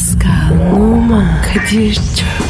Pascal, Oman, Kadir çok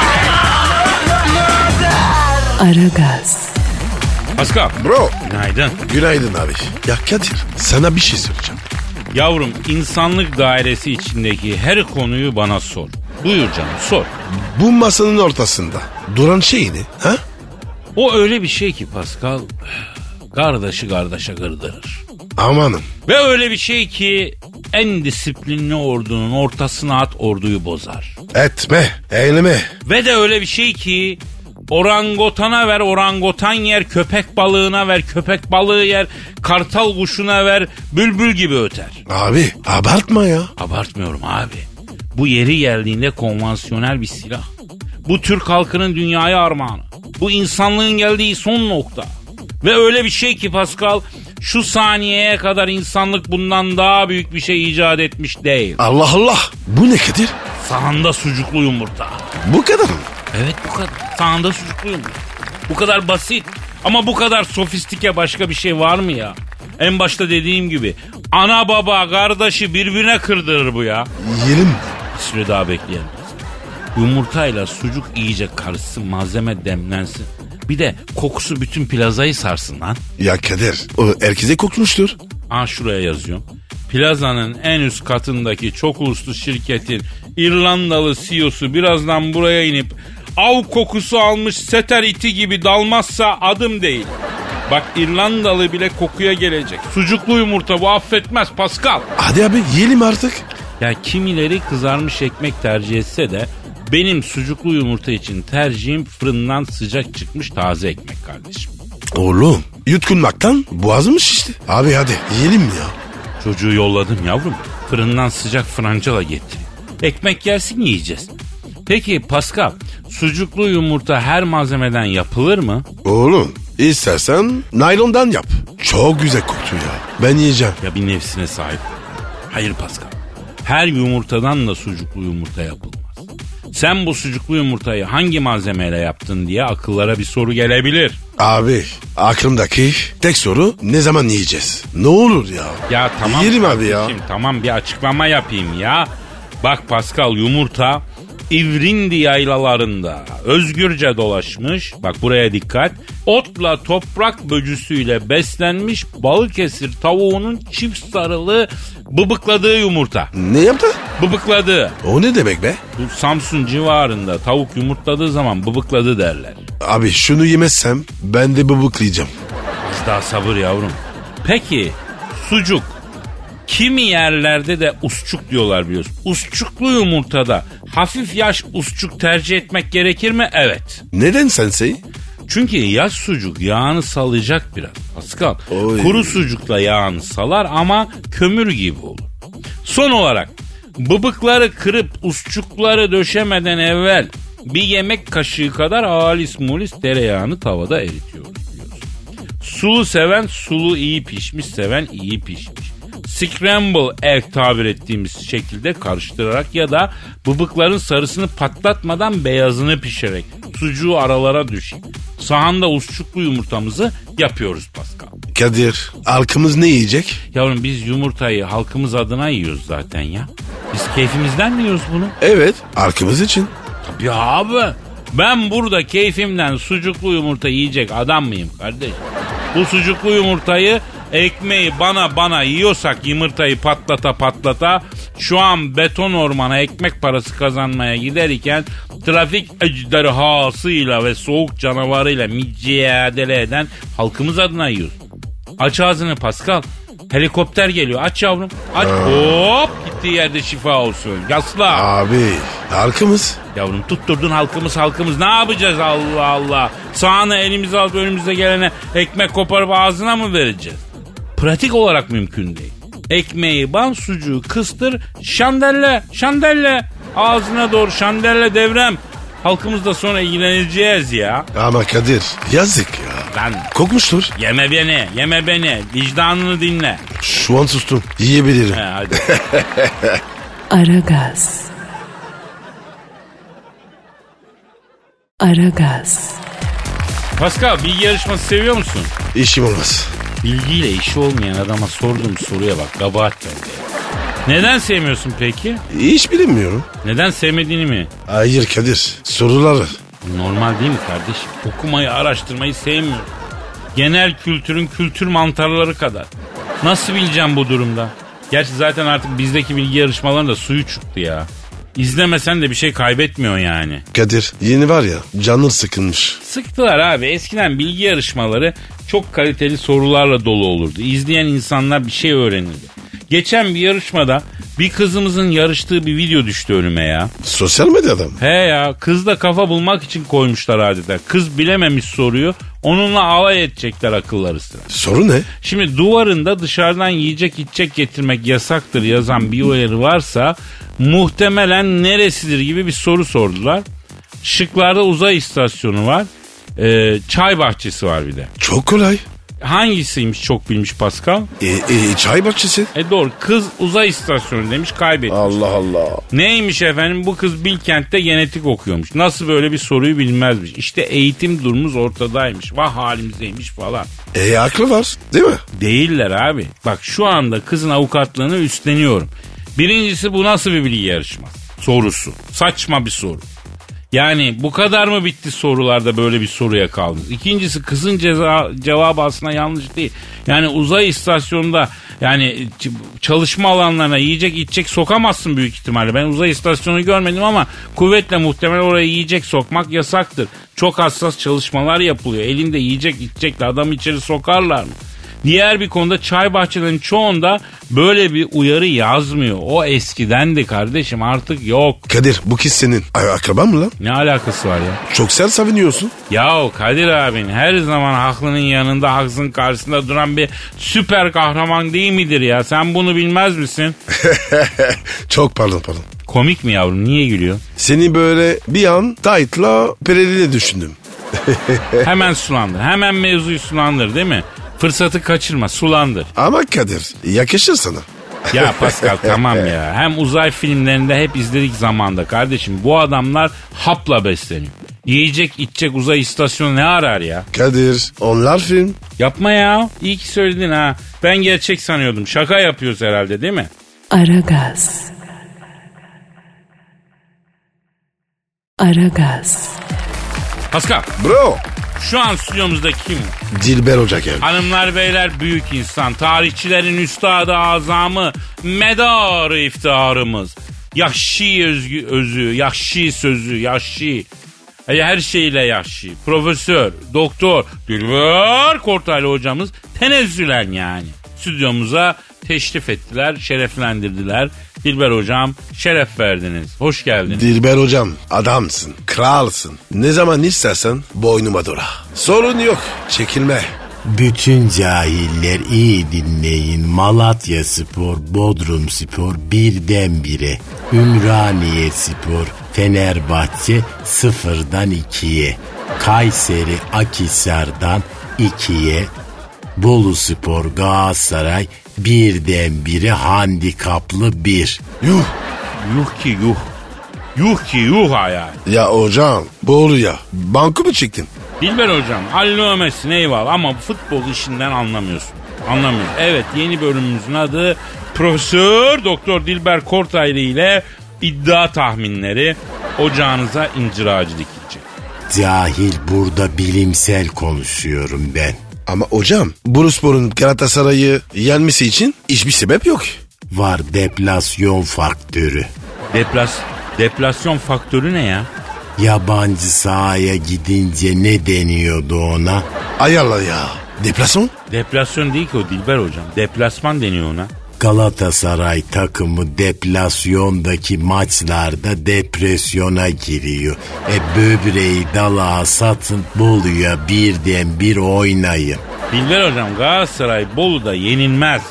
Aragaz, Pascal. Bro. Günaydın. Günaydın abi. Ya Kadir sana bir şey soracağım. Yavrum insanlık dairesi içindeki her konuyu bana sor. Buyur canım sor. Bu masanın ortasında duran şey ne? Ha? O öyle bir şey ki Pascal kardeşi kardeşe gırdırır. Amanım. Ve öyle bir şey ki en disiplinli ordunun ortasına at orduyu bozar. Etme. Eyleme. Ve de öyle bir şey ki orangotana ver orangotan yer, köpek balığına ver köpek balığı yer, kartal kuşuna ver bülbül gibi öter. Abi abartma ya. Abartmıyorum abi. Bu yeri geldiğinde konvansiyonel bir silah. Bu Türk halkının dünyaya armağanı. Bu insanlığın geldiği son nokta. Ve öyle bir şey ki Pascal şu saniyeye kadar insanlık bundan daha büyük bir şey icat etmiş değil. Allah Allah. Bu ne Kadir? Sahanda sucuklu yumurta. Bu kadar mı? Evet bu kadar. Sahanda sucuklu yumurta. Bu kadar basit. Ama bu kadar sofistike başka bir şey var mı ya? En başta dediğim gibi ana baba kardeşi birbirine kırdırır bu ya. Yiyelim mi? Bir süre daha bekleyelim. Yumurtayla sucuk iyice karışsın malzeme demlensin. Bir de kokusu bütün plazayı sarsın lan. Ya Kadir o herkese kokmuştur. Aa şuraya yazıyorum. Plazanın en üst katındaki çok uluslu şirketin İrlandalı CEO'su birazdan buraya inip av kokusu almış seter iti gibi dalmazsa adım değil. Bak İrlandalı bile kokuya gelecek. Sucuklu yumurta bu affetmez Pascal. Hadi abi yiyelim artık. Ya kimileri kızarmış ekmek tercih etse de benim sucuklu yumurta için tercihim fırından sıcak çıkmış taze ekmek kardeşim. Oğlum yutkunmaktan boğazım şişti. Abi hadi yiyelim ya. Çocuğu yolladım yavrum. Fırından sıcak francala getir. Ekmek gelsin yiyeceğiz. Peki Pascal, sucuklu yumurta her malzemeden yapılır mı? Oğlum istersen naylondan yap. Çok güzel koktu ya. Ben yiyeceğim. Ya bir nefsine sahip. Hayır Pascal. Her yumurtadan da sucuklu yumurta yapılmaz. Sen bu sucuklu yumurtayı hangi malzemeyle yaptın diye akıllara bir soru gelebilir. Abi aklımdaki tek soru ne zaman yiyeceğiz? Ne olur ya. Ya tamam. Yiyelim abi ya. Tamam bir açıklama yapayım ya. Bak Pascal yumurta İvrindi yaylalarında özgürce dolaşmış. Bak buraya dikkat. Otla toprak böcüsüyle beslenmiş Balıkesir tavuğunun çift sarılı bıbıkladığı yumurta. Ne yaptı? Bıbıkladığı. O ne demek be? Bu Samsun civarında tavuk yumurtladığı zaman bıbıkladı derler. Abi şunu yemezsem ben de bıbıklayacağım. Az daha sabır yavrum. Peki sucuk kimi yerlerde de usçuk diyorlar biliyorsun. Usçuklu yumurtada hafif yaş usçuk tercih etmek gerekir mi? Evet. Neden sensei? Çünkü yaş sucuk yağını salacak biraz. Pascal Oy. kuru sucukla yağını salar ama kömür gibi olur. Son olarak bıbıkları kırıp usçukları döşemeden evvel bir yemek kaşığı kadar alis mulis tereyağını tavada eritiyoruz biliyorsun. Sulu seven sulu iyi pişmiş seven iyi pişmiş. Scramble egg tabir ettiğimiz şekilde karıştırarak ya da bıbıkların sarısını patlatmadan beyazını pişirerek sucuğu aralara düşeyim. Sahanda usçuklu yumurtamızı yapıyoruz Pascal. Kadir halkımız ne yiyecek? Yavrum biz yumurtayı halkımız adına yiyoruz zaten ya. Biz keyfimizden mi yiyoruz bunu? Evet halkımız için. Tabii abi. Ben burada keyfimden sucuklu yumurta yiyecek adam mıyım kardeş? Bu sucuklu yumurtayı ekmeği bana bana yiyorsak yumurtayı patlata patlata şu an beton ormana ekmek parası kazanmaya giderken trafik ejderhasıyla ve soğuk canavarıyla mücadele eden halkımız adına yiyoruz. Aç ağzını Pascal. Helikopter geliyor. Aç yavrum. Aç. Hop gittiği yerde şifa olsun. Yasla. Abi halkımız. Yavrum tutturdun halkımız halkımız ne yapacağız Allah Allah. Sağını elimize alıp önümüze gelene ekmek koparıp ağzına mı vereceğiz? Pratik olarak mümkün değil. Ekmeği ban sucuğu kıstır şandelle şandelle. Ağzına doğru şandelle devrem. Halkımız da sonra ilgileneceğiz ya. Ama Kadir yazık ya. Lan Kokmuştur. yeme beni, yeme beni. Vicdanını dinle. Şu an sustum. Yiyebilirim. He, hadi. Aragaz. Aragaz. Pascal bilgi yarışması seviyor musun? İşim olmaz. Bilgiyle işi olmayan adama sorduğum soruya bak. Kabahat bende. Neden sevmiyorsun peki? Hiç bilmiyorum. Neden sevmediğini mi? Hayır Kadir. Soruları. Normal değil mi kardeşim? Okumayı, araştırmayı sevmiyorum. Genel kültürün kültür mantarları kadar. Nasıl bileceğim bu durumda? Gerçi zaten artık bizdeki bilgi yarışmalarının da suyu çıktı ya. İzlemesen de bir şey kaybetmiyor yani. Kadir yeni var ya canın sıkılmış. Sıktılar abi. Eskiden bilgi yarışmaları çok kaliteli sorularla dolu olurdu. İzleyen insanlar bir şey öğrenirdi. Geçen bir yarışmada bir kızımızın yarıştığı bir video düştü önüme ya. Sosyal medyada mı? He ya kızla kafa bulmak için koymuşlar adeta. Kız bilememiş soruyu onunla alay edecekler akılları sıra. Soru ne? Şimdi duvarında dışarıdan yiyecek içecek getirmek yasaktır yazan bir uyarı varsa muhtemelen neresidir gibi bir soru sordular. Şıklarda uzay istasyonu var. Ee, çay bahçesi var bir de. Çok kolay. Hangisiymiş çok bilmiş Pascal? E, e, çay bahçesi. E doğru kız uzay istasyonu demiş kaybetmiş. Allah Allah. Neymiş efendim bu kız Bilkent'te genetik okuyormuş. Nasıl böyle bir soruyu bilmezmiş. İşte eğitim durumumuz ortadaymış. Vah halimizdeymiş falan. E aklı var değil mi? Değiller abi. Bak şu anda kızın avukatlığını üstleniyorum. Birincisi bu nasıl bir bilgi yarışması? Sorusu. Saçma bir soru. Yani bu kadar mı bitti sorularda böyle bir soruya kaldınız? İkincisi kızın ceza, cevabı aslında yanlış değil. Yani uzay istasyonunda yani çalışma alanlarına yiyecek içecek sokamazsın büyük ihtimalle. Ben uzay istasyonu görmedim ama kuvvetle muhtemel oraya yiyecek sokmak yasaktır. Çok hassas çalışmalar yapılıyor. Elinde yiyecek içecekle adam içeri sokarlar mı? Diğer bir konuda çay bahçelerinin çoğunda böyle bir uyarı yazmıyor. O eskidendi kardeşim artık yok. Kadir bu kız senin. Ay, akraban mı lan? Ne alakası var ya? Çok sert savunuyorsun. Yahu Kadir abin her zaman haklının yanında haksın karşısında duran bir süper kahraman değil midir ya? Sen bunu bilmez misin? Çok pardon pardon. Komik mi yavrum niye gülüyor? Seni böyle bir an tight'la pereliyle düşündüm. Hemen sulandır. Hemen mevzuyu sulandır değil mi? Fırsatı kaçırma sulandır. Ama Kadir yakışır sana. Ya Pascal tamam ya. Hem uzay filmlerinde hep izledik zamanda kardeşim. Bu adamlar hapla besleniyor. Yiyecek içecek uzay istasyonu ne arar ya? Kadir onlar film. Yapma ya. İyi ki söyledin ha. Ben gerçek sanıyordum. Şaka yapıyoruz herhalde değil mi? Aragaz. Aragaz. Pascal Bro. Şu an stüdyomuzda kim? Dilber Hoca geldi. Hanımlar beyler büyük insan. Tarihçilerin üstadı azamı. Medarı iftiharımız. Yahşi özgü, özü, yahşi sözü, yahşi. E, Her şeyle yahşi. Profesör, doktor, Dilber Kortaylı hocamız tenezzülen yani. Stüdyomuza teşrif ettiler, şereflendirdiler. Dilber hocam şeref verdiniz. Hoş geldiniz. Dilber hocam adamsın, kralsın. Ne zaman istersen boynuma dora. Sorun yok, çekilme. Bütün cahiller iyi dinleyin. Malatya Spor, Bodrum Spor birdenbire. Ümraniye Spor, Fenerbahçe sıfırdan ikiye. Kayseri Akisar'dan ikiye. Bolu Spor, Galatasaray birdenbire handikaplı bir. Yuh. Yuh ki yuh. Yuh ki yuh ha yani. Ya hocam doğru ya. Banko mu çektin? Dilber hocam hallömesin eyvallah ama futbol işinden anlamıyorsun. Anlamıyorsun. Evet yeni bölümümüzün adı Profesör Doktor Dilber Kortaylı ile iddia tahminleri ocağınıza incir ağacı dikilecek. Cahil burada bilimsel konuşuyorum ben. Ama hocam Bursaspor'un Galatasaray'ı yenmesi için hiçbir sebep yok. Var deplasyon faktörü. Deplas, deplasyon faktörü ne ya? Yabancı sahaya gidince ne deniyordu ona? Ayarla ya. Deplasman? Deplasyon değil ki o Dilber hocam. Deplasman deniyor ona. Galatasaray takımı deplasyondaki maçlarda depresyona giriyor. E böbreği dalağa satın Bolu'ya birden bir oynayın. Dilber hocam Galatasaray Bolu'da yenilmez.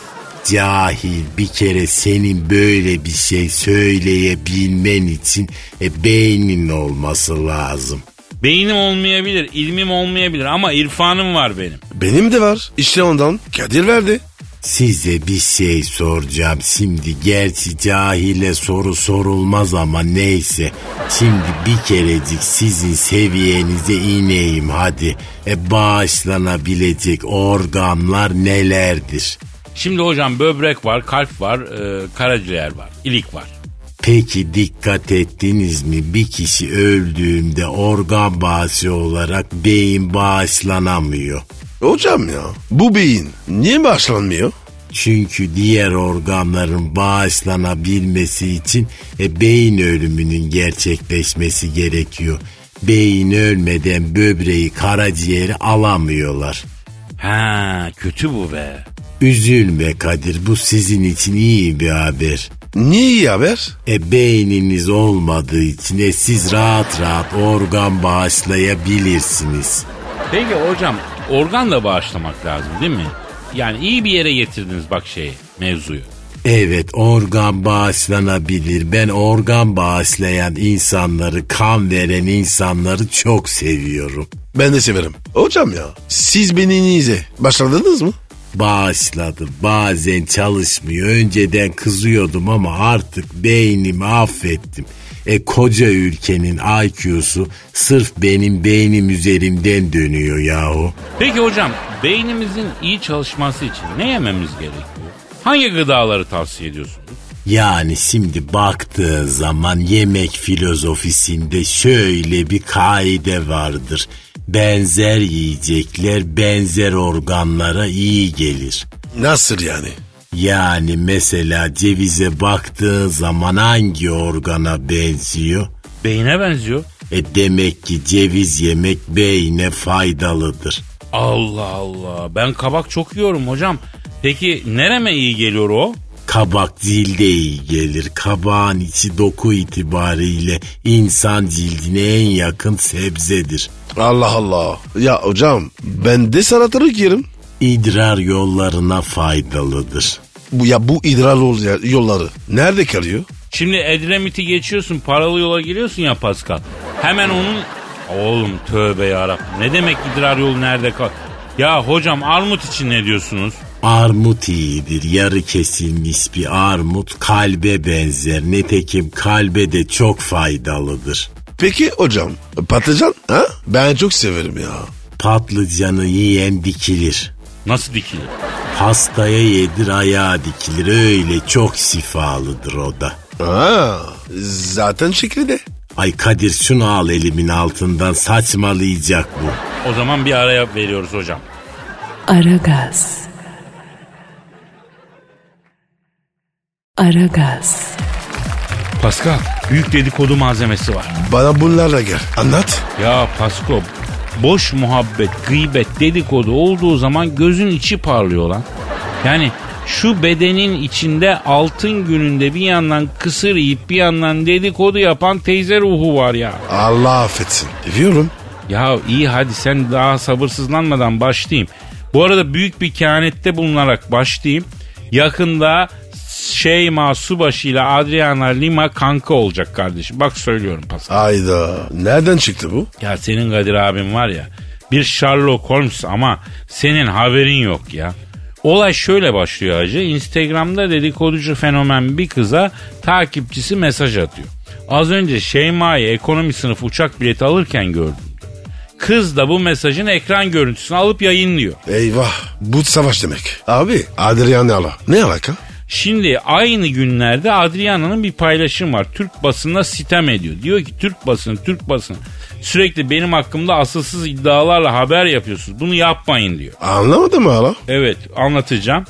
Cahil bir kere senin böyle bir şey söyleyebilmen için e, beynin olması lazım. Beynim olmayabilir, ilmim olmayabilir ama irfanım var benim. Benim de var. İşte ondan Kadir verdi. Size bir şey soracağım şimdi. Gerçi cahile soru sorulmaz ama neyse. Şimdi bir kerecik sizin seviyenize ineyim hadi. E bağışlanabilecek organlar nelerdir? Şimdi hocam böbrek var, kalp var, e, karaciğer var, ilik var. Peki dikkat ettiniz mi bir kişi öldüğünde organ bağışı olarak beyin bağışlanamıyor. Hocam ya bu beyin niye başlanmıyor? Çünkü diğer organların bağışlanabilmesi için e, beyin ölümünün gerçekleşmesi gerekiyor. Beyin ölmeden böbreği karaciğeri alamıyorlar. Ha kötü bu be. Üzülme Kadir bu sizin için iyi bir haber. Niye iyi haber? E beyniniz olmadığı için e, siz rahat rahat organ bağışlayabilirsiniz. Peki hocam organ da bağışlamak lazım değil mi? Yani iyi bir yere getirdiniz bak şeyi, mevzuyu. Evet organ bağışlanabilir. Ben organ bağışlayan insanları, kan veren insanları çok seviyorum. Ben de severim. Hocam ya siz beyninize başladınız mı? Bağışladım. Bazen çalışmıyor. Önceden kızıyordum ama artık beynimi affettim. E koca ülkenin IQ'su sırf benim beynim üzerimden dönüyor yahu. Peki hocam beynimizin iyi çalışması için ne yememiz gerekiyor? Hangi gıdaları tavsiye ediyorsunuz? Yani şimdi baktığın zaman yemek filozofisinde şöyle bir kaide vardır. Benzer yiyecekler benzer organlara iyi gelir. Nasıl yani? Yani mesela cevize baktığın zaman hangi organa benziyor? Beyine benziyor. E demek ki ceviz yemek beyne faydalıdır. Allah Allah ben kabak çok yiyorum hocam. Peki nereme iyi geliyor o? Kabak cilde iyi gelir. Kabağın içi doku itibariyle insan cildine en yakın sebzedir. Allah Allah. Ya hocam ben de salatalık yerim. İdrar yollarına faydalıdır. Bu ya bu idrar yol- yolları nerede kalıyor? Şimdi Edremit'i geçiyorsun paralı yola giriyorsun ya Pascal. Hemen onun oğlum tövbe yarabbim ne demek idrar yolu nerede kal? Ya hocam armut için ne diyorsunuz? Armut iyidir. Yarı kesilmiş bir armut kalbe benzer. Nitekim kalbe de çok faydalıdır. Peki hocam patlıcan ha? Ben çok severim ya. Patlıcanı yiyen dikilir. Nasıl dikilir? Hastaya yedir ayağa dikilir. Öyle çok şifalıdır o da. Ha, zaten şekli de. Ay Kadir şunu al elimin altından saçmalayacak bu. O zaman bir araya veriyoruz hocam. Aragaz. Aragaz. Pascal büyük dedikodu malzemesi var. Bana bunlarla gel. Anlat. Ya Pasko boş muhabbet, gıybet, dedikodu olduğu zaman gözün içi parlıyor lan. Yani şu bedenin içinde altın gününde bir yandan kısır yiyip bir yandan dedikodu yapan teyze ruhu var ya. Allah affetsin. Diyorum. Ya iyi hadi sen daha sabırsızlanmadan başlayayım. Bu arada büyük bir kehanette bulunarak başlayayım. Yakında Şeyma Subaşı ile Adriana Lima kanka olacak kardeşim. Bak söylüyorum Pascal. Ayda. Nereden çıktı bu? Ya senin Kadir abin var ya bir Sherlock Holmes ama senin haberin yok ya. Olay şöyle başlıyor hacı. Instagram'da dedikoducu fenomen bir kıza takipçisi mesaj atıyor. Az önce Şeyma'yı ekonomi sınıf uçak bileti alırken gördüm. Kız da bu mesajın ekran görüntüsünü alıp yayınlıyor. Eyvah. Bu savaş demek. Abi Adriana Ne alaka? Şimdi aynı günlerde Adriana'nın bir paylaşım var. Türk basınına sitem ediyor. Diyor ki Türk basını, Türk basını sürekli benim hakkımda asılsız iddialarla haber yapıyorsunuz. Bunu yapmayın diyor. Anlamadım hala. Evet anlatacağım.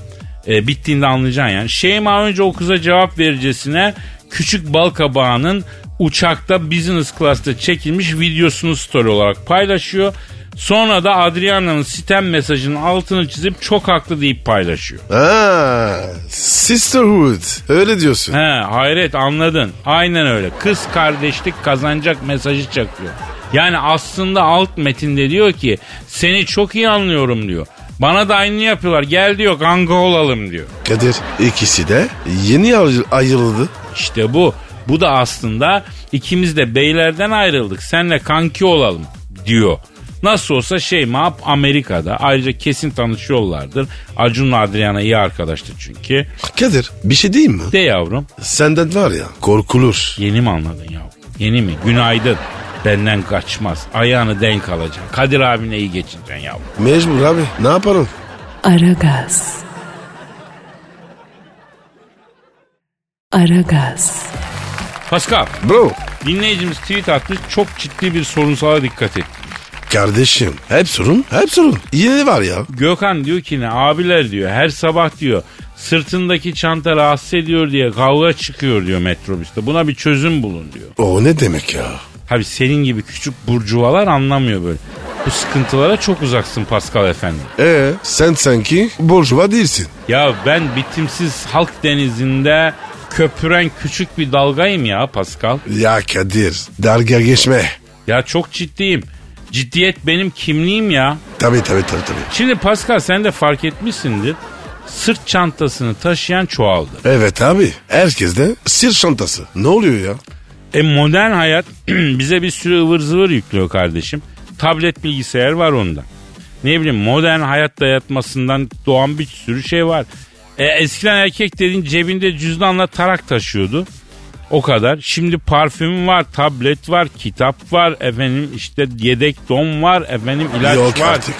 E, bittiğinde anlayacaksın yani. Şeyma önce o kıza cevap vericesine küçük bal kabağının uçakta business class'ta çekilmiş videosunu story olarak paylaşıyor. Sonra da Adriana'nın sitem mesajının altını çizip çok haklı deyip paylaşıyor. Ha, sisterhood. Öyle diyorsun. He hayret anladın. Aynen öyle. Kız kardeşlik kazanacak mesajı çakıyor. Yani aslında alt metinde diyor ki seni çok iyi anlıyorum diyor. Bana da aynı yapıyorlar. Gel diyor kanka olalım diyor. Kadir ikisi de yeni ayrı- ayrıldı. İşte bu. Bu da aslında ikimiz de beylerden ayrıldık. Senle kanki olalım diyor. Nasıl olsa şey map Amerika'da. Ayrıca kesin tanışıyorlardır. Acun'la Adriana iyi arkadaştır çünkü. Kadir bir şey diyeyim mi? De yavrum. Senden var ya korkulur. Yeni mi anladın yavrum? Yeni mi? Günaydın. Benden kaçmaz. Ayağını denk alacaksın. Kadir abine iyi geçineceksin yavrum. Mecbur abi ne yapalım? Aragaz. Aragaz. Pascal, Bro dinleyicimiz tweet atmış. Çok ciddi bir sorunsala dikkat et. Kardeşim hep sorun hep sorun. Yine var ya. Gökhan diyor ki ne abiler diyor her sabah diyor sırtındaki çanta rahatsız ediyor diye kavga çıkıyor diyor metrobüste. Buna bir çözüm bulun diyor. O ne demek ya? Tabi senin gibi küçük burcuvalar anlamıyor böyle. Bu sıkıntılara çok uzaksın Pascal efendi. E sen sanki burjuva değilsin. Ya ben bitimsiz halk denizinde köpüren küçük bir dalgayım ya Pascal. Ya Kadir dalga geçme. Ya çok ciddiyim. Ciddiyet benim kimliğim ya. Tabii tabii tabii tabii. Şimdi Pascal sen de fark etmişsindir. Sırt çantasını taşıyan çoğaldı. Evet abi herkes de sırt çantası. Ne oluyor ya? E modern hayat bize bir sürü ıvır zıvır yüklüyor kardeşim. Tablet bilgisayar var onda. Ne bileyim modern hayat dayatmasından doğan bir sürü şey var. E, eskiden erkek dediğin cebinde cüzdanla tarak taşıyordu. O kadar. Şimdi parfüm var, tablet var, kitap var, efendim işte yedek don var, efendim ilaç Yok var. artık.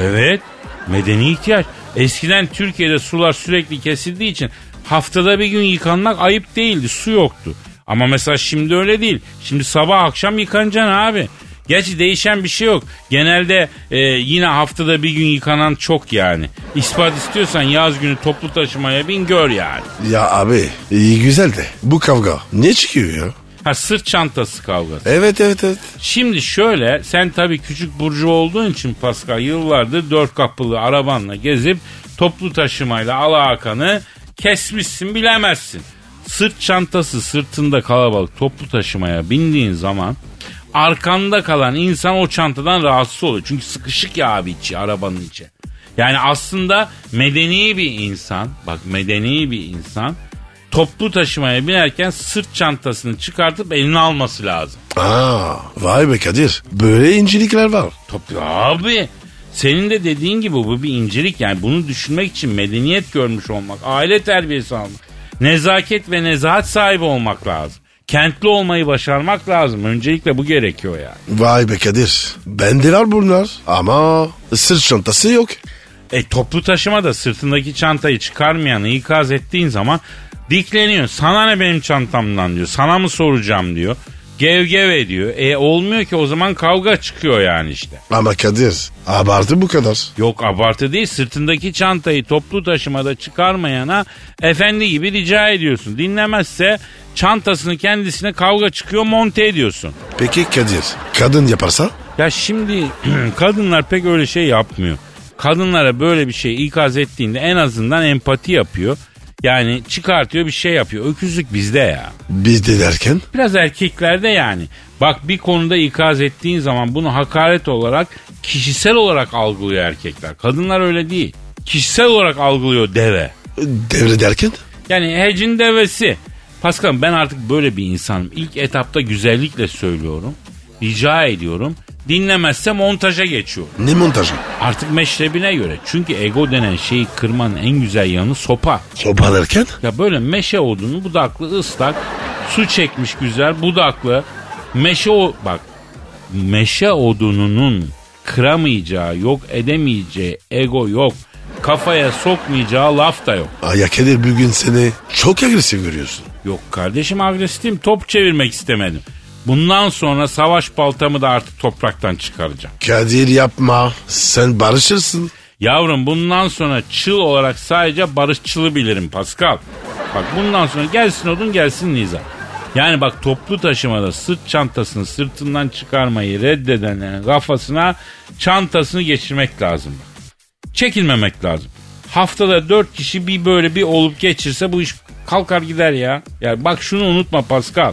Evet. Medeni ihtiyaç. Eskiden Türkiye'de sular sürekli kesildiği için haftada bir gün yıkanmak ayıp değildi. Su yoktu. Ama mesela şimdi öyle değil. Şimdi sabah akşam yıkanacaksın abi. Gerçi değişen bir şey yok. Genelde e, yine haftada bir gün yıkanan çok yani. İspat istiyorsan yaz günü toplu taşımaya bin gör yani. Ya abi iyi güzel de bu kavga ne çıkıyor ya? Ha sırt çantası kavgası. Evet evet evet. Şimdi şöyle sen tabii küçük burcu olduğun için Pascal yıllardır dört kapılı arabanla gezip toplu taşımayla alakanı kesmişsin bilemezsin. Sırt çantası sırtında kalabalık toplu taşımaya bindiğin zaman arkanda kalan insan o çantadan rahatsız oluyor. Çünkü sıkışık ya abi içi arabanın içi. Yani aslında medeni bir insan bak medeni bir insan toplu taşımaya binerken sırt çantasını çıkartıp eline alması lazım. Aa, vay be Kadir böyle incelikler var. Tabii abi. Senin de dediğin gibi bu bir incelik. Yani bunu düşünmek için medeniyet görmüş olmak, aile terbiyesi almak, nezaket ve nezahat sahibi olmak lazım. Kentli olmayı başarmak lazım. Öncelikle bu gerekiyor yani. Vay be Kadir bende var bunlar ama sırt çantası yok. E toplu taşımada sırtındaki çantayı çıkarmayanı ikaz ettiğin zaman dikleniyor. Sana ne benim çantamdan diyor. Sana mı soracağım diyor. Gev gev ediyor. E olmuyor ki o zaman kavga çıkıyor yani işte. Ama Kadir abartı bu kadar. Yok abartı değil sırtındaki çantayı toplu taşımada çıkarmayana efendi gibi rica ediyorsun. Dinlemezse çantasını kendisine kavga çıkıyor monte ediyorsun. Peki Kadir kadın yaparsa? Ya şimdi kadınlar pek öyle şey yapmıyor. Kadınlara böyle bir şey ikaz ettiğinde en azından empati yapıyor. Yani çıkartıyor bir şey yapıyor. Öküzlük bizde ya. Bizde derken? Biraz erkeklerde yani. Bak bir konuda ikaz ettiğin zaman bunu hakaret olarak kişisel olarak algılıyor erkekler. Kadınlar öyle değil. Kişisel olarak algılıyor deve. Devre derken? Yani hecin devesi. Pascal ben artık böyle bir insanım. İlk etapta güzellikle söylüyorum. Rica ediyorum. Dinlemezse montaja geçiyorum. Ne montajı? Artık meşrebine göre. Çünkü ego denen şeyi kırmanın en güzel yanı sopa. Sopa derken? Ya böyle meşe odunu budaklı ıslak su çekmiş güzel budaklı meşe o bak meşe odununun kıramayacağı yok edemeyeceği ego yok kafaya sokmayacağı laf da yok. Ay ya Kadir bugün seni çok agresif görüyorsun. Yok kardeşim agresifim top çevirmek istemedim. Bundan sonra savaş baltamı da artık topraktan çıkaracağım. Kadir yapma sen barışırsın. Yavrum bundan sonra çıl olarak sadece barışçılı bilirim Pascal. Bak bundan sonra gelsin odun gelsin Niza. Yani bak toplu taşımada sırt çantasını sırtından çıkarmayı reddedenlerin kafasına çantasını geçirmek lazım. Çekilmemek lazım. Haftada dört kişi bir böyle bir olup geçirse bu iş kalkar gider ya. Yani bak şunu unutma Pascal.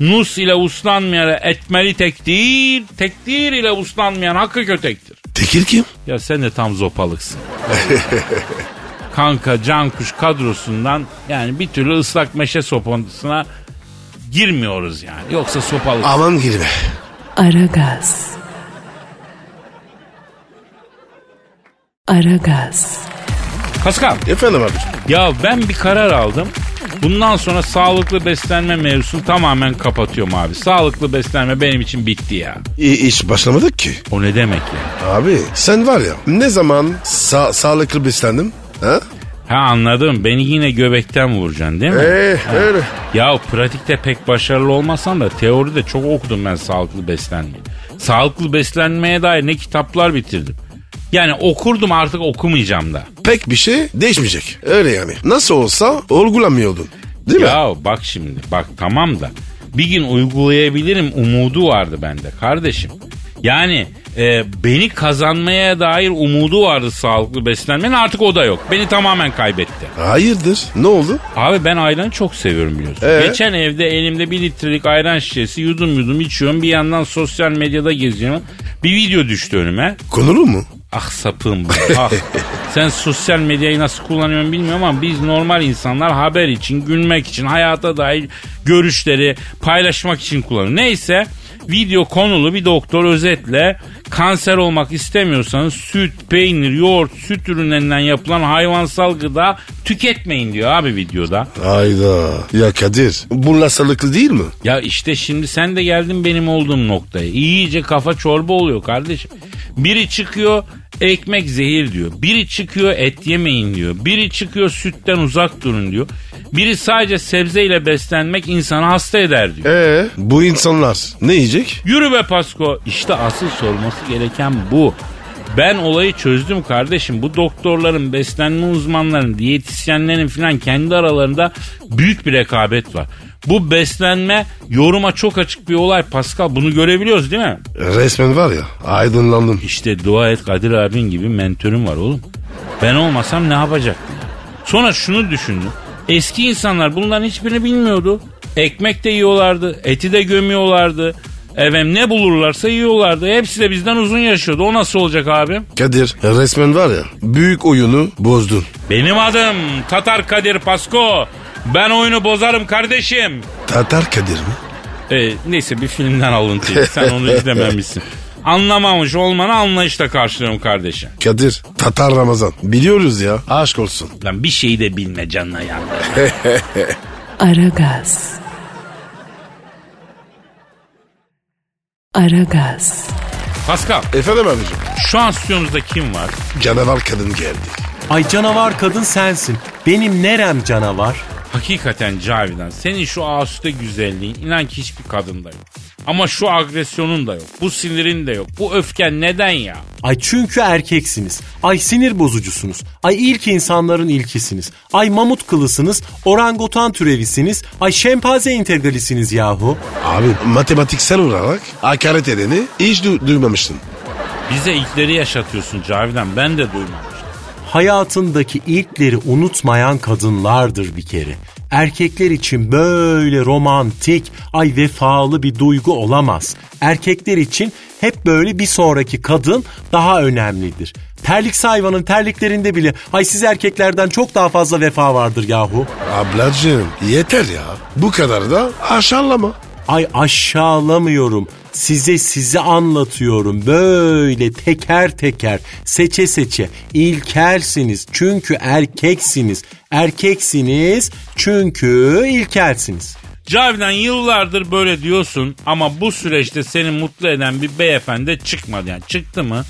Nus ile uslanmayan etmeli tektir, tektir ile uslanmayan hakkı kötektir. Tek Bekir kim? Ya sen de tam zopalıksın. Kanka Cankuş kadrosundan yani bir türlü ıslak meşe sopasına girmiyoruz yani. Yoksa sopalık. Aman girme. Aragaz. Aragaz. Pascal Efendim abi. ya ben bir karar aldım. Bundan sonra sağlıklı beslenme mevzusunu tamamen kapatıyorum abi. Sağlıklı beslenme benim için bitti ya. İ- iş başlamadık ki. O ne demek ya? Abi sen var ya ne zaman sa- sağlıklı beslendim? Ha? Ha anladım. Beni yine göbekten vuracaksın değil mi? Ee, öyle. Ya pratikte pek başarılı olmasam da teoride çok okudum ben sağlıklı beslenmeyi. Sağlıklı beslenmeye dair ne kitaplar bitirdim. Yani okurdum artık okumayacağım da. Pek bir şey değişmeyecek. Öyle yani. Nasıl olsa olgulamıyordun. Değil mi? Ya bak şimdi bak tamam da bir gün uygulayabilirim umudu vardı bende kardeşim. Yani e, beni kazanmaya dair umudu vardı sağlıklı beslenmenin artık o da yok. Beni tamamen kaybetti. Hayırdır? Ne oldu? Abi ben ayranı çok seviyorum biliyorsun. Ee? Geçen evde elimde bir litrelik ayran şişesi yudum yudum içiyorum. Bir yandan sosyal medyada geziyorum. Bir video düştü önüme. Konulu mu? Ah sapığım bu. Ah. Sen sosyal medyayı nasıl kullanıyorsun bilmiyorum ama biz normal insanlar haber için, gülmek için, hayata dair görüşleri paylaşmak için kullanıyoruz. Neyse video konulu bir doktor özetle kanser olmak istemiyorsanız süt, peynir, yoğurt, süt ürünlerinden yapılan hayvansal gıda tüketmeyin diyor abi videoda. Hayda. Ya Kadir bunlar sağlıklı değil mi? Ya işte şimdi sen de geldin benim olduğum noktaya. İyice kafa çorba oluyor kardeşim. Biri çıkıyor ekmek zehir diyor. Biri çıkıyor et yemeyin diyor. Biri çıkıyor sütten uzak durun diyor. Biri sadece sebzeyle beslenmek insanı hasta eder diyor. Ee, bu insanlar ne yiyecek? Yürü be Pasko. İşte asıl sorması gereken bu. Ben olayı çözdüm kardeşim. Bu doktorların, beslenme uzmanlarının, diyetisyenlerin falan kendi aralarında büyük bir rekabet var. Bu beslenme yoruma çok açık bir olay Pascal. Bunu görebiliyoruz değil mi? Resmen var ya aydınlandım. İşte dua et Kadir abin gibi mentörüm var oğlum. Ben olmasam ne yapacaktım? Sonra şunu düşündüm. Eski insanlar bunların hiçbirini bilmiyordu. Ekmek de yiyorlardı, eti de gömüyorlardı. Efendim ne bulurlarsa yiyorlardı. Hepsi de bizden uzun yaşıyordu. O nasıl olacak abi? Kadir resmen var ya büyük oyunu bozdun. Benim adım Tatar Kadir Pasko. Ben oyunu bozarım kardeşim. Tatar Kadir mi? Ee, neyse bir filmden alıntıydı. Sen onu izlememişsin. Anlamamış olmanı anlayışla karşılıyorum kardeşim. Kadir Tatar Ramazan biliyoruz ya aşk olsun. Lan bir şeyi de bilme canına yandı. Aragaz. Aragaz. Pascal Efendim abicim şu an stüdyomuzda kim var? canavar kadın geldi. Ay canavar kadın sensin. Benim nerem canavar? Hakikaten Cavidan senin şu asüde güzelliğin inan ki hiçbir kadında yok. Ama şu agresyonun da yok. Bu sinirin de yok. Bu öfken neden ya? Ay çünkü erkeksiniz. Ay sinir bozucusunuz. Ay ilk insanların ilkisiniz. Ay mamut kılısınız. Orangutan türevisiniz. Ay şempanze integralisiniz yahu. Abi matematiksel olarak hakaret edeni hiç du- duymamıştın. Bize ilkleri yaşatıyorsun Cavidan. Ben de duymamıştım. Hayatındaki ilkleri unutmayan kadınlardır bir kere. Erkekler için böyle romantik, ay vefalı bir duygu olamaz. Erkekler için hep böyle bir sonraki kadın daha önemlidir. Terlik hayvanın terliklerinde bile ay siz erkeklerden çok daha fazla vefa vardır yahu. Ablacığım yeter ya. Bu kadar da aşağılama. Ay aşağılamıyorum. Size size anlatıyorum. Böyle teker teker, seçe seçe. İlkelsiniz çünkü erkeksiniz. Erkeksiniz çünkü ilkelsiniz. Cavidan yıllardır böyle diyorsun ama bu süreçte seni mutlu eden bir beyefendi çıkmadı. Yani çıktı mı?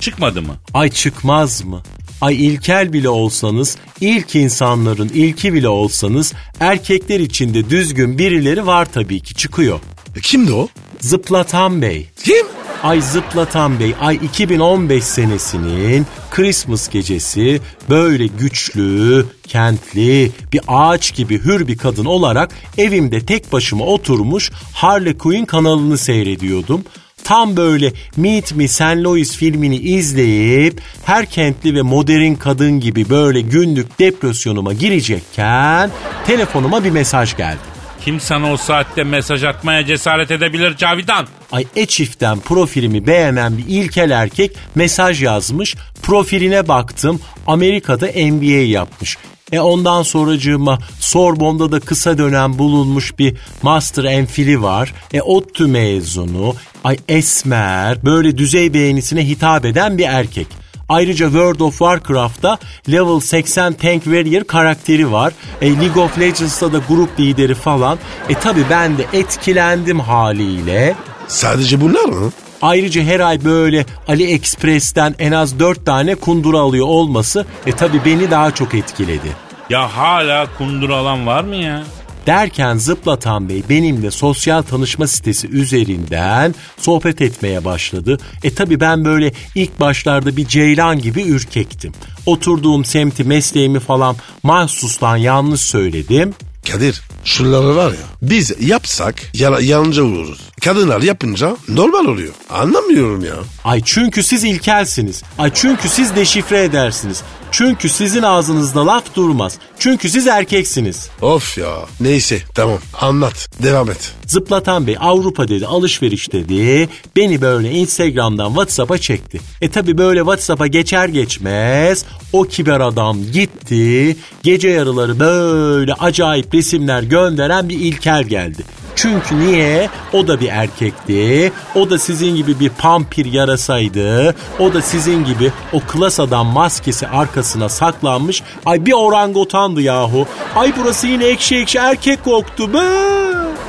Çıkmadı mı? Ay çıkmaz mı? Ay ilkel bile olsanız, ilk insanların ilki bile olsanız erkekler içinde düzgün birileri var tabii ki çıkıyor. E, Kimdi o? Zıplatan Bey. Kim? Ay Zıplatan Bey, ay 2015 senesinin Christmas gecesi böyle güçlü, kentli, bir ağaç gibi hür bir kadın olarak evimde tek başıma oturmuş Harley Quinn kanalını seyrediyordum. Tam böyle Meet Me St. Louis filmini izleyip her kentli ve modern kadın gibi böyle günlük depresyonuma girecekken telefonuma bir mesaj geldi. Kim sana o saatte mesaj atmaya cesaret edebilir Cavidan? Ay e-çiftten profilimi beğenen bir ilkel erkek mesaj yazmış. Profiline baktım Amerika'da MBA yapmış. E ondan sonracığıma Sorbon'da da kısa dönem bulunmuş bir Master MPhil'i var. E ODTÜ mezunu. Ay esmer böyle düzey beğenisine hitap eden bir erkek. Ayrıca World of Warcraft'ta level 80 tank warrior karakteri var. E, League of Legends'ta da grup lideri falan. E tabi ben de etkilendim haliyle. Sadece bunlar mı? Ayrıca her ay böyle AliExpress'ten en az 4 tane kundura alıyor olması e tabi beni daha çok etkiledi. Ya hala kundura alan var mı ya? Derken Zıplatan Bey benimle sosyal tanışma sitesi üzerinden sohbet etmeye başladı. E tabi ben böyle ilk başlarda bir ceylan gibi ürkektim. Oturduğum semti mesleğimi falan mahsustan yanlış söyledim. Kadir şunları var ya biz yapsak yala, yalancı oluruz. Kadınlar yapınca normal oluyor. Anlamıyorum ya. Ay çünkü siz ilkelsiniz. Ay çünkü siz deşifre edersiniz. Çünkü sizin ağzınızda laf durmaz. Çünkü siz erkeksiniz. Of ya. Neyse tamam anlat. Devam et. Zıplatan Bey Avrupa dedi alışveriş dedi. Beni böyle Instagram'dan WhatsApp'a çekti. E tabi böyle WhatsApp'a geçer geçmez o kibar adam gitti. Gece yarıları böyle acayip resimler gönderen bir İlker geldi. Çünkü niye? O da bir erkekti. O da sizin gibi bir pampir yarasaydı. O da sizin gibi o klas adam maskesi arkasına saklanmış. Ay bir orangotandı yahu. Ay burası yine ekşi ekşi erkek koktu be.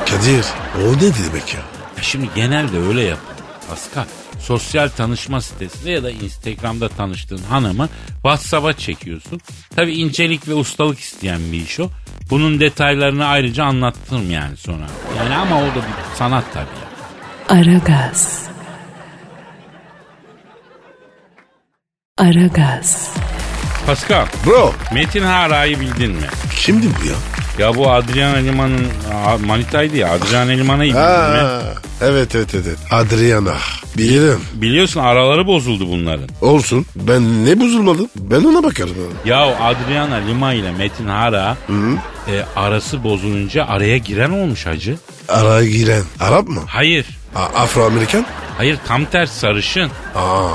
Kadir o ne demek ya? Ya Şimdi genelde öyle yapılır. Pascal sosyal tanışma sitesinde ya da Instagram'da tanıştığın hanımı WhatsApp'a çekiyorsun. Tabi incelik ve ustalık isteyen bir iş o. Bunun detaylarını ayrıca anlattım yani sonra. Yani ama o da bir sanat tabii. Aragaz. Aragaz. Pascal, Bro Metin Hara'yı bildin mi? kimdi bu ya? Ya bu Adriana Liman'ın a, manitaydı ya. Adriana Liman'ı bildin mi? Ha, evet evet evet. Adriana. Bilirim. Biliyorsun araları bozuldu bunların. Olsun. Ben ne bozulmadım? Ben ona bakarım. Ya Adriana Lima ile Metin Hara e, arası bozulunca araya giren olmuş hacı. Araya giren. Arap mı? Hayır. A- Afro-Amerikan? Hayır tam ters sarışın. Aa,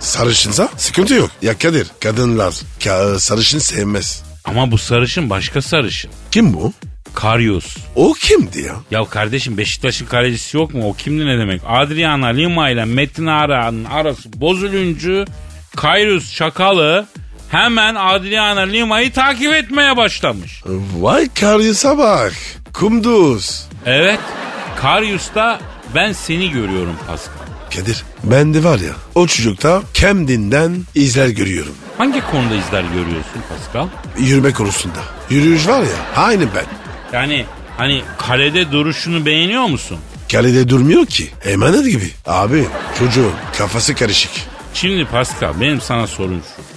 sarışınsa sıkıntı yok. Ya Kadir kadınlar ka- sarışın sevmez. Ama bu sarışın başka sarışın. Kim bu? Karyos. O kimdi ya? Ya kardeşim Beşiktaş'ın kalecisi yok mu? O kimdi ne demek? Adriana Lima ile Metin Hara'nın arası bozulunca Karyos çakalı hemen Adriana Lima'yı takip etmeye başlamış. Vay karyusa bak. Kumduz. Evet. Karyos'ta ben seni görüyorum Pascal. Kadir ben de var ya o çocukta kendinden izler görüyorum. Hangi konuda izler görüyorsun Pascal? Yürüme konusunda. Yürüyüş var ya aynı ben. Yani hani kalede duruşunu beğeniyor musun? Kalede durmuyor ki. Emanet gibi. Abi çocuğun kafası karışık. Şimdi Pascal benim sana sorum şu.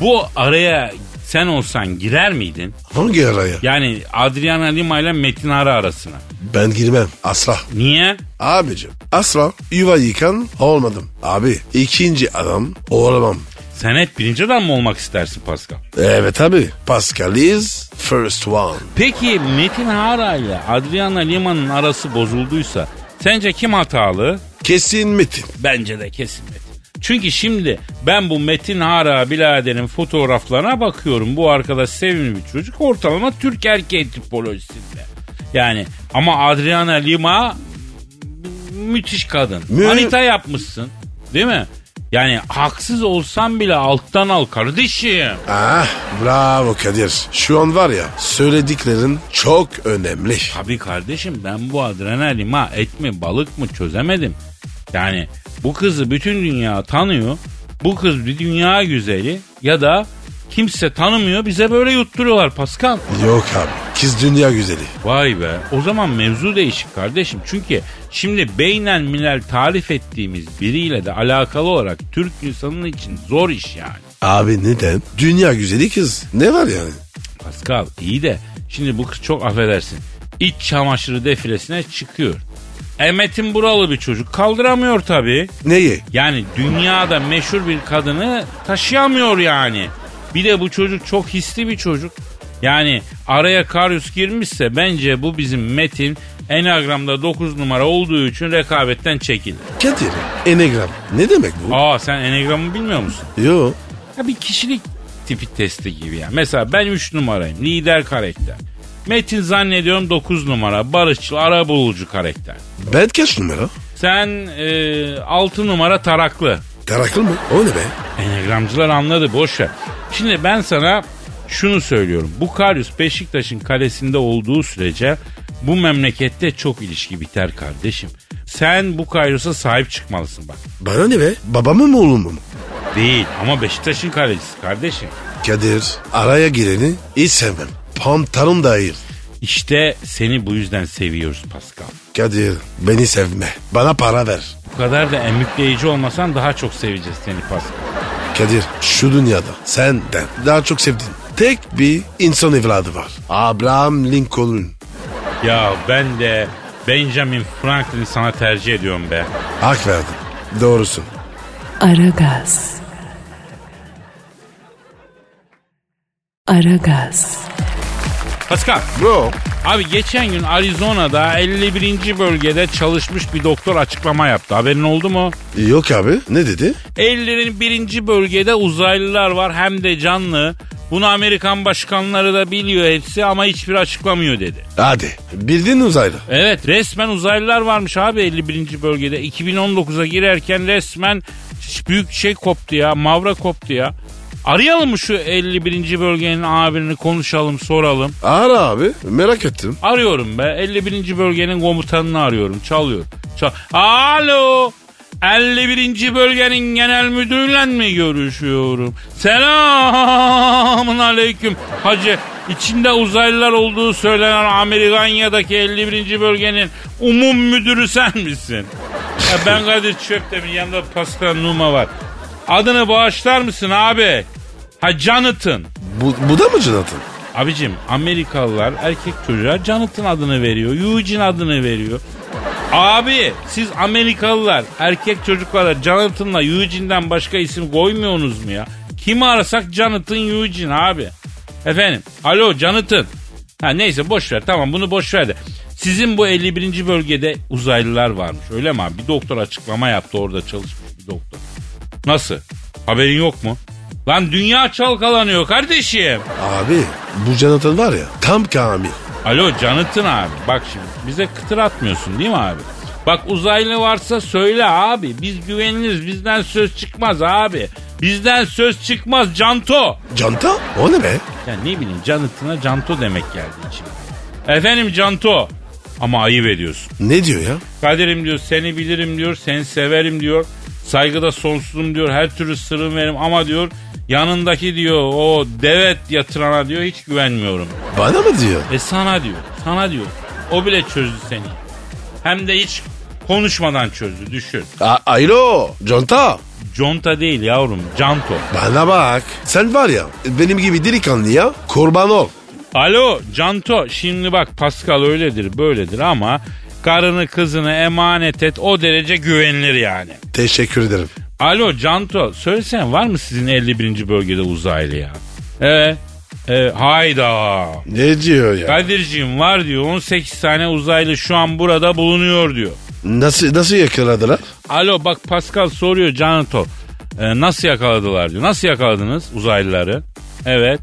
Bu araya sen olsan girer miydin? Hangi araya? Yani Adriana Lima ile Metin Ara arasına. Ben girmem asla. Niye? Abicim asla yuva yıkan olmadım. Abi ikinci adam olamam. Sen hep birinci adam mı olmak istersin Pascal? Evet abi. Pascal is first one. Peki Metin Hara ile Adriana Lima'nın arası bozulduysa sence kim hatalı? Kesin Metin. Bence de kesin Metin. Çünkü şimdi ben bu Metin Hara biraderin fotoğraflarına bakıyorum. Bu arkadaş sevimli bir çocuk. Ortalama Türk erkeği tipolojisinde. Yani ama Adriana Lima müthiş kadın. Mü- Manita yapmışsın. Değil mi? Yani haksız olsam bile alttan al kardeşim. Ah bravo Kadir. Şu an var ya söylediklerin çok önemli. Tabii kardeşim ben bu Adriana Lima et mi balık mı çözemedim. Yani bu kızı bütün dünya tanıyor. Bu kız bir dünya güzeli ya da kimse tanımıyor bize böyle yutturuyorlar Pascal. Yok abi kız dünya güzeli. Vay be o zaman mevzu değişik kardeşim. Çünkü şimdi beynen milel tarif ettiğimiz biriyle de alakalı olarak Türk insanının için zor iş yani. Abi neden? Dünya güzeli kız. Ne var yani? Pascal iyi de şimdi bu kız çok affedersin. İç çamaşırı defilesine çıkıyor. Emetin buralı bir çocuk kaldıramıyor tabii. Neyi? Yani dünyada meşhur bir kadını taşıyamıyor yani. Bir de bu çocuk çok hisli bir çocuk. Yani araya Karius girmişse bence bu bizim Metin Enagram'da 9 numara olduğu için rekabetten çekilir. Kadir, enegram ne demek bu? Aa sen Enagram'ı bilmiyor musun? Yo. Ya bir kişilik tipi testi gibi ya. Mesela ben 3 numarayım. Lider karakter. Metin zannediyorum 9 numara. Barışçıl, ara bulucu karakter. Ben kaç numara? Sen e, 6 numara taraklı. Taraklı mı? O ne be? Enegramcılar anladı boş ver. Şimdi ben sana şunu söylüyorum. Bu Karyus Beşiktaş'ın kalesinde olduğu sürece bu memlekette çok ilişki biter kardeşim. Sen bu Karyus'a sahip çıkmalısın bak. Bana ne be? Babamı mı oğlum mu? Değil ama Beşiktaş'ın kalecisi kardeşim. Kadir, araya gireni hiç sevmem. Pantarım dahil. İşte seni bu yüzden seviyoruz Pascal. Kadir, beni sevme. Bana para ver. Bu kadar da emükleyici olmasan daha çok seveceğiz seni Pascal. Kadir, şu dünyada senden daha çok sevdiğim tek bir insan evladı var. Abraham Lincoln. Ya ben de Benjamin Franklin'i sana tercih ediyorum be. Hak verdin. Doğrusun. Aragaz. Aragaz. Pascal, Bro. abi geçen gün Arizona'da 51. bölgede çalışmış bir doktor açıklama yaptı. Haberin oldu mu? Yok abi. Ne dedi? 51. bölgede uzaylılar var hem de canlı. Bunu Amerikan başkanları da biliyor hepsi ama hiçbir açıklamıyor dedi. Hadi. Bildin uzaylı. Evet resmen uzaylılar varmış abi 51. bölgede. 2019'a girerken resmen büyük şey koptu ya. Mavra koptu ya. Arayalım mı şu 51. bölgenin abirini konuşalım soralım. Ara abi. Merak ettim. Arıyorum be 51. bölgenin komutanını arıyorum. Çalıyor. Çal Alo. 51. bölgenin genel müdürüyle mi görüşüyorum? Selamun aleyküm. Hacı içinde uzaylılar olduğu söylenen Amerikanya'daki 51. bölgenin umum müdürü sen misin? Ya ben Kadir Çöptemir yanında Pascal Numa var. Adını bağışlar mısın abi? Ha Jonathan. Bu, bu da mı Jonathan? Abicim Amerikalılar erkek çocuğa Jonathan adını veriyor. Eugene adını veriyor. Abi siz Amerikalılar erkek çocuklara Jonathan'la Eugene'den başka isim koymuyorsunuz mu ya? Kimi arasak Jonathan Eugene abi. Efendim alo Jonathan. Ha neyse boş ver tamam bunu boş ver de. Sizin bu 51. bölgede uzaylılar varmış öyle mi abi? Bir doktor açıklama yaptı orada çalışmış bir doktor. Nasıl? Haberin yok mu? Lan dünya çalkalanıyor kardeşim. Abi bu Jonathan var ya tam kamil. Alo Canıtın abi bak şimdi bize kıtır atmıyorsun değil mi abi? Bak uzaylı varsa söyle abi biz güveniriz bizden söz çıkmaz abi. Bizden söz çıkmaz Canto. Canta? O ne be? Ya ne bileyim Canıtına Canto demek geldi içime. Efendim Canto. Ama ayıp ediyorsun. Ne diyor ya? Kaderim diyor seni bilirim diyor seni severim diyor. Saygıda sonsuzum diyor her türlü sırrım verim ama diyor yanındaki diyor o devet yatırana diyor hiç güvenmiyorum. Bana mı diyor? E sana diyor. Sana diyor. O bile çözdü seni. Hem de hiç konuşmadan çözdü düşün. A- Alo Canta. Conta değil yavrum. Canto. Bana bak. Sen var ya benim gibi delikanlı ya kurban ol. Alo Canto. Şimdi bak Pascal öyledir böyledir ama karını kızını emanet et o derece güvenilir yani. Teşekkür ederim. Alo Canto söylesene var mı sizin 51. bölgede uzaylı ya? Evet. Evet, hayda. Ne diyor ya? Kadir'ciğim var diyor 18 tane uzaylı şu an burada bulunuyor diyor. Nasıl nasıl yakaladılar? Alo bak Pascal soruyor Canato. Ee, nasıl yakaladılar diyor. Nasıl yakaladınız uzaylıları? Evet.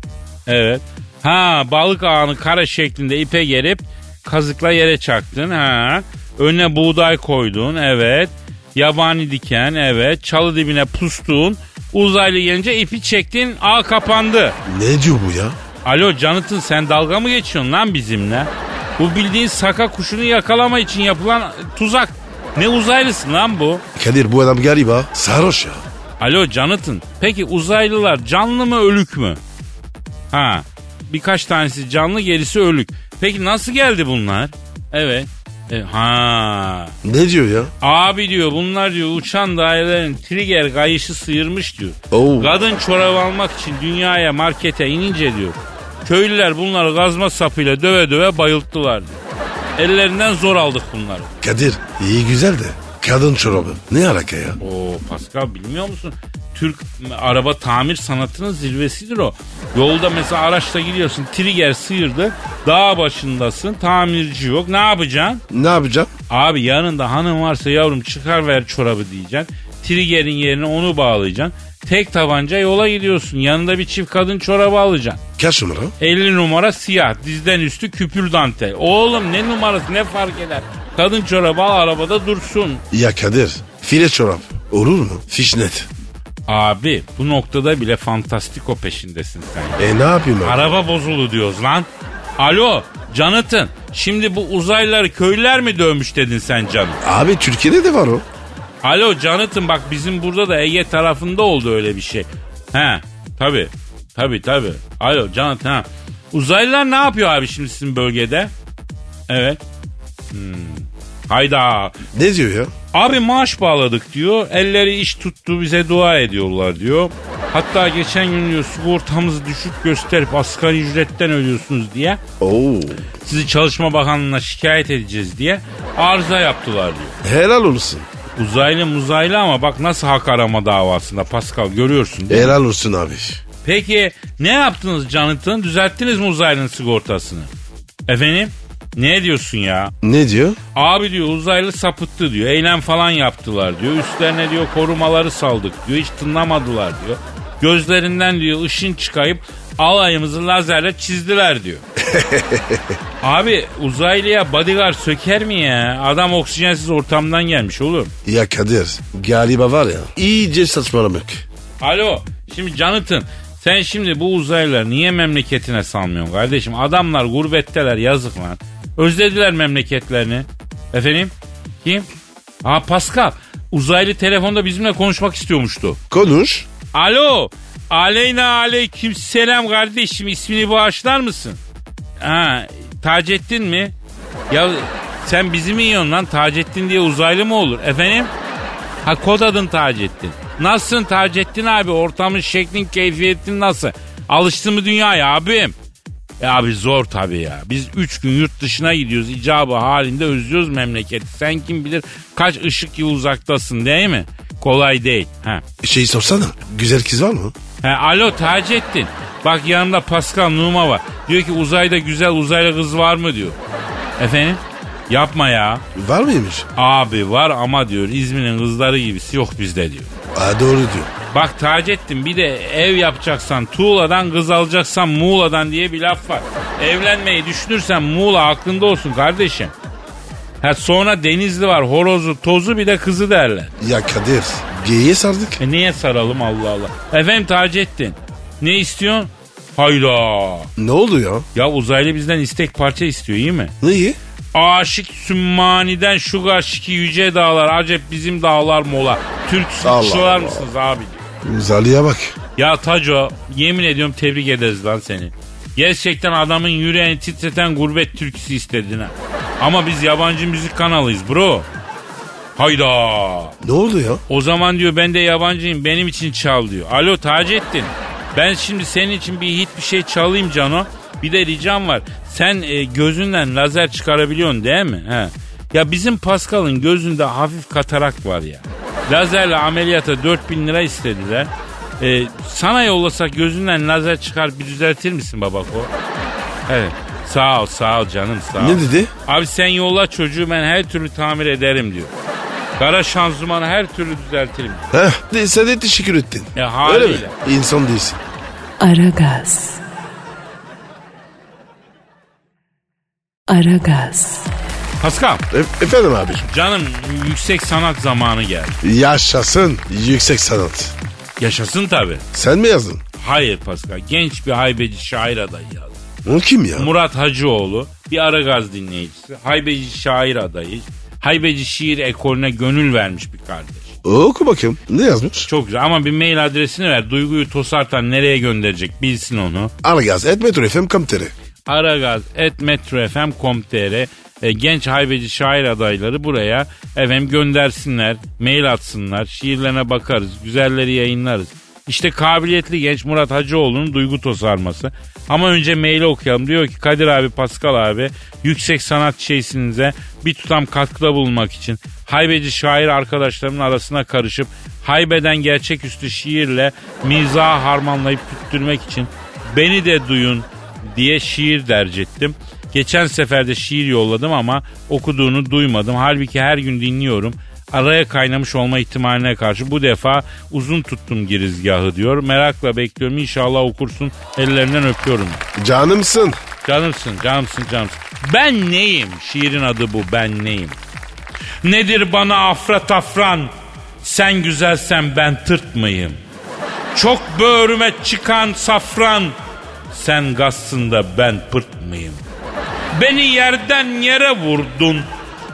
Evet. Ha balık ağını kare şeklinde ipe gerip kazıkla yere çaktın. Ha. Önüne buğday koydun. Evet. Yabani diken. Evet. Çalı dibine pustun. Uzaylı gelince ipi çektin. Ağ kapandı. Ne diyor bu ya? Alo Jonathan sen dalga mı geçiyorsun lan bizimle? Bu bildiğin saka kuşunu yakalama için yapılan tuzak. Ne uzaylısın lan bu? Kadir bu adam galiba sarhoş ya. Alo Jonathan. Peki uzaylılar canlı mı ölük mü? Ha. Birkaç tanesi canlı gerisi ölük. Peki nasıl geldi bunlar? Evet. E, ha. Ne diyor ya? Abi diyor bunlar diyor uçan dairelerin trigger kayışı sıyırmış diyor. Oo. Kadın çorap almak için dünyaya markete inince diyor. Köylüler bunları gazma sapıyla döve döve bayılttılar diyor. Ellerinden zor aldık bunları. Kadir iyi güzel de kadın çorabı ne alaka ya? Oo Pascal bilmiyor musun? Türk araba tamir sanatının zirvesidir o. Yolda mesela araçla gidiyorsun trigger sıyırdı. Dağ başındasın tamirci yok ne yapacaksın? Ne yapacağım? Abi yanında hanım varsa yavrum çıkar ver çorabı diyeceksin. Trigger'in yerine onu bağlayacaksın. Tek tabanca yola gidiyorsun. Yanında bir çift kadın çorabı alacaksın. Kaç numara? 50 numara siyah. Dizden üstü küpür dantel. Oğlum ne numarası ne fark eder? Kadın çorabı al arabada dursun. Ya Kadir file çorap olur mu? Fişnet. Abi bu noktada bile fantastiko peşindesin sen. E ne yapayım abi? Araba bozuldu diyoruz lan. Alo Jonathan şimdi bu uzaylıları köylüler mi dövmüş dedin sen canım? Abi Türkiye'de de var o. Alo Jonathan bak bizim burada da Ege tarafında oldu öyle bir şey. He tabi tabi tabi. Alo Jonathan ha. Uzaylılar ne yapıyor abi şimdi sizin bölgede? Evet. Hmm. Hayda. Ne diyor ya? Abi maaş bağladık diyor. Elleri iş tuttu bize dua ediyorlar diyor. Hatta geçen gün diyor sigortamızı düşük gösterip asgari ücretten ödüyorsunuz diye Oo. sizi Çalışma Bakanlığı'na şikayet edeceğiz diye arıza yaptılar diyor. Helal olsun. Uzaylı muzaylı ama bak nasıl hak arama davasında Pascal görüyorsun değil mi? Helal olsun abi. Peki ne yaptınız Jonathan? Düzelttiniz mi uzaylının sigortasını? Efendim? Ne diyorsun ya? Ne diyor? Abi diyor uzaylı sapıttı diyor. Eylem falan yaptılar diyor. Üstlerine diyor korumaları saldık diyor. Hiç tınlamadılar diyor. Gözlerinden diyor ışın çıkayıp alayımızı lazerle çizdiler diyor. Abi uzaylıya bodyguard söker mi ya? Adam oksijensiz ortamdan gelmiş oğlum. Ya Kadir galiba var ya iyice saçmalamak. Alo şimdi Jonathan sen şimdi bu uzaylıları niye memleketine salmıyorsun kardeşim? Adamlar gurbetteler yazık lan. Özlediler memleketlerini. Efendim? Kim? Ha Pascal. Uzaylı telefonda bizimle konuşmak istiyormuştu. Konuş. Alo. Aleyna aleyküm selam kardeşim. İsmini bağışlar mısın? Ha, Taceddin mi? Ya sen bizi mi yiyorsun lan? Taceddin diye uzaylı mı olur? Efendim? Ha kod adın Taceddin. Nasılsın Taceddin abi? Ortamın şeklin keyfiyetin nasıl? Alıştın mı dünyaya abim? E abi zor tabii ya. Biz üç gün yurt dışına gidiyoruz. icabı halinde özlüyoruz memleketi. Sen kim bilir kaç ışık yılı uzaktasın değil mi? Kolay değil. Ha. Şey sorsana güzel kız var mı? He, alo Taceddin. Bak yanımda Pascal Numa var. Diyor ki uzayda güzel uzaylı kız var mı diyor. Efendim? Yapma ya. Var mıymış? Abi var ama diyor İzmir'in kızları gibisi yok bizde diyor. Aa, doğru diyor. Bak Taceddin bir de ev yapacaksan Tuğla'dan kız alacaksan Muğla'dan diye bir laf var. Evlenmeyi düşünürsen Muğla aklında olsun kardeşim. Ha sonra Denizli var horozu tozu bir de kızı derler. Ya Kadir geyiğe sardık. E niye saralım Allah Allah. Efendim Taceddin ne istiyorsun? Hayda. Ne oldu ya? Ya uzaylı bizden istek parça istiyor iyi mi? Neyi? Aşık Sümmani'den şu karşıki yüce dağlar acep bizim dağlar mola. Türk Allah. mısınız abi? Uzaylıya bak. Ya Taco yemin ediyorum tebrik ederiz lan seni. Gerçekten adamın yüreğini titreten gurbet türküsü istedin ha. Ama biz yabancı müzik kanalıyız bro. Hayda. Ne oldu ya? O zaman diyor ben de yabancıyım benim için çal diyor. Alo Taceddin. Ben şimdi senin için bir hit bir şey çalayım Cano. Bir de ricam var. Sen e, gözünden lazer çıkarabiliyorsun değil mi? He. Ya bizim Pascal'ın gözünde hafif katarak var ya. Lazerle ameliyata 4000 lira istediler. E, sana yollasak gözünden lazer çıkar bir düzeltir misin babako? Evet. Sağ ol sağ ol canım sağ ol. Ne dedi? Abi sen yolla çocuğu ben her türlü tamir ederim diyor. Kara şanzımanı her türlü düzeltirim. Heh, sen de teşekkür ettin. Ya Öyle mi? haliyle. İnsan değilsin. Aragaz. Aragaz. Pascal E- efendim abi. canım yüksek sanat zamanı geldi. Yaşasın yüksek sanat. Yaşasın tabi. Sen mi yazdın? Hayır Pascal genç bir haybeci şair adayı yazdı. O kim ya? Murat Hacıoğlu bir Aragaz dinleyicisi. Haybeci şair adayı. Haybeci şiir ekolüne gönül vermiş bir kardeş. Oku bakayım. Ne yazmış? Çok güzel ama bir mail adresini ver. Duyguyu tosartan nereye gönderecek bilsin onu. Aragaz et Metro FM Kamteri. aragaz.metrofm.com.tr e, genç haybeci şair adayları buraya efendim göndersinler, mail atsınlar, şiirlerine bakarız, güzelleri yayınlarız. İşte kabiliyetli genç Murat Hacıoğlu'nun duygu tosarması. Ama önce maili okuyalım. Diyor ki Kadir abi, Pascal abi yüksek sanat şeysinize bir tutam katkıda bulunmak için haybeci şair arkadaşlarımın arasına karışıp haybeden gerçeküstü şiirle mizahı harmanlayıp tüttürmek için beni de duyun diye şiir derc ettim. Geçen sefer de şiir yolladım ama okuduğunu duymadım. Halbuki her gün dinliyorum. Araya kaynamış olma ihtimaline karşı bu defa uzun tuttum girizgahı diyor. Merakla bekliyorum inşallah okursun. Ellerinden öpüyorum. Canımsın. Canımsın, canımsın, canımsın. Ben neyim? Şiirin adı bu, ben neyim? Nedir bana afra tafran? Sen güzelsen ben tırt mıyım? Çok böğrüme çıkan safran. Sen gazsın da ben pırt mıyım? Beni yerden yere vurdun.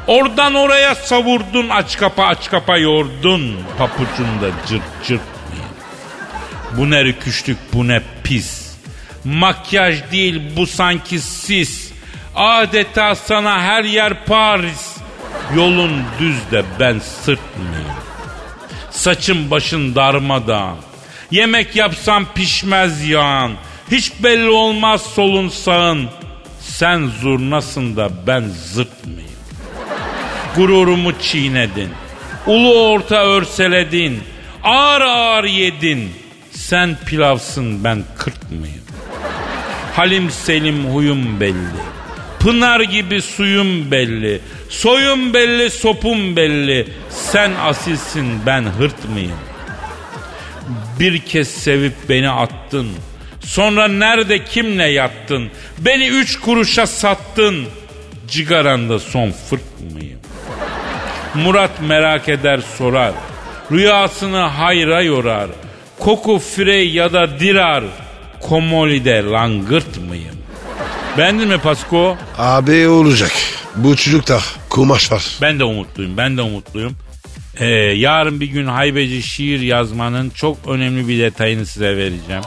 Oradan oraya savurdun. Aç kapa aç kapa yordun. Papucunda cırt cırt mıyım? Bu ne rüküşlük bu ne pis. Makyaj değil bu sanki sis. Adeta sana her yer Paris. Yolun düz de ben sırt mıyım? Saçın başın darmadağın. Yemek yapsam pişmez yağın. Hiç belli olmaz solun sağın. Sen zurnasın da ben zırt mıyım? Gururumu çiğnedin. Ulu orta örseledin. Ağır ağır yedin. Sen pilavsın ben kırt mıyım? Halim selim huyum belli. Pınar gibi suyum belli. Soyum belli sopum belli. Sen asilsin ben hırt mıyım? Bir kez sevip beni attın. Sonra nerede kimle yattın? Beni üç kuruşa sattın. Cigaranda son fırt mıyım? Murat merak eder sorar. Rüyasını hayra yorar. Koku frey ya da dirar. Komolide langırt mıyım? Beğendin mi Pasko? Abi olacak. Bu çocukta kumaş var. Ben de umutluyum. Ben de umutluyum. Ee, yarın bir gün haybeci şiir yazmanın çok önemli bir detayını size vereceğim.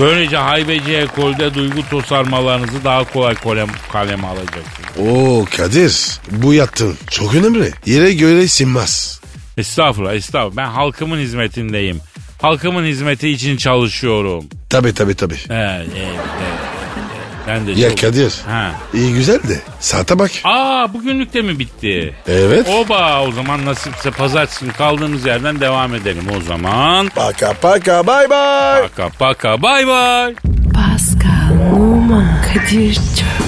Böylece haybeci ekolde duygu tosarmalarınızı daha kolay kalem, kaleme alacaksınız. Oo Kadir bu yattın. Çok önemli. Yere göre sinmez. Estağfurullah estağfurullah. Ben halkımın hizmetindeyim. Halkımın hizmeti için çalışıyorum. Tabi tabi tabi. Evet, evet, evet. Ben de Ya çok... Kadir. Ha. İyi güzel de saate bak. Aa bugünlük de mi bitti? Evet. Oba o zaman nasipse pazartesi kaldığımız yerden devam edelim o zaman. Paka paka bay bay. Paka paka bay bay. Pascal, Oman, Kadir çok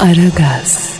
Aragaz.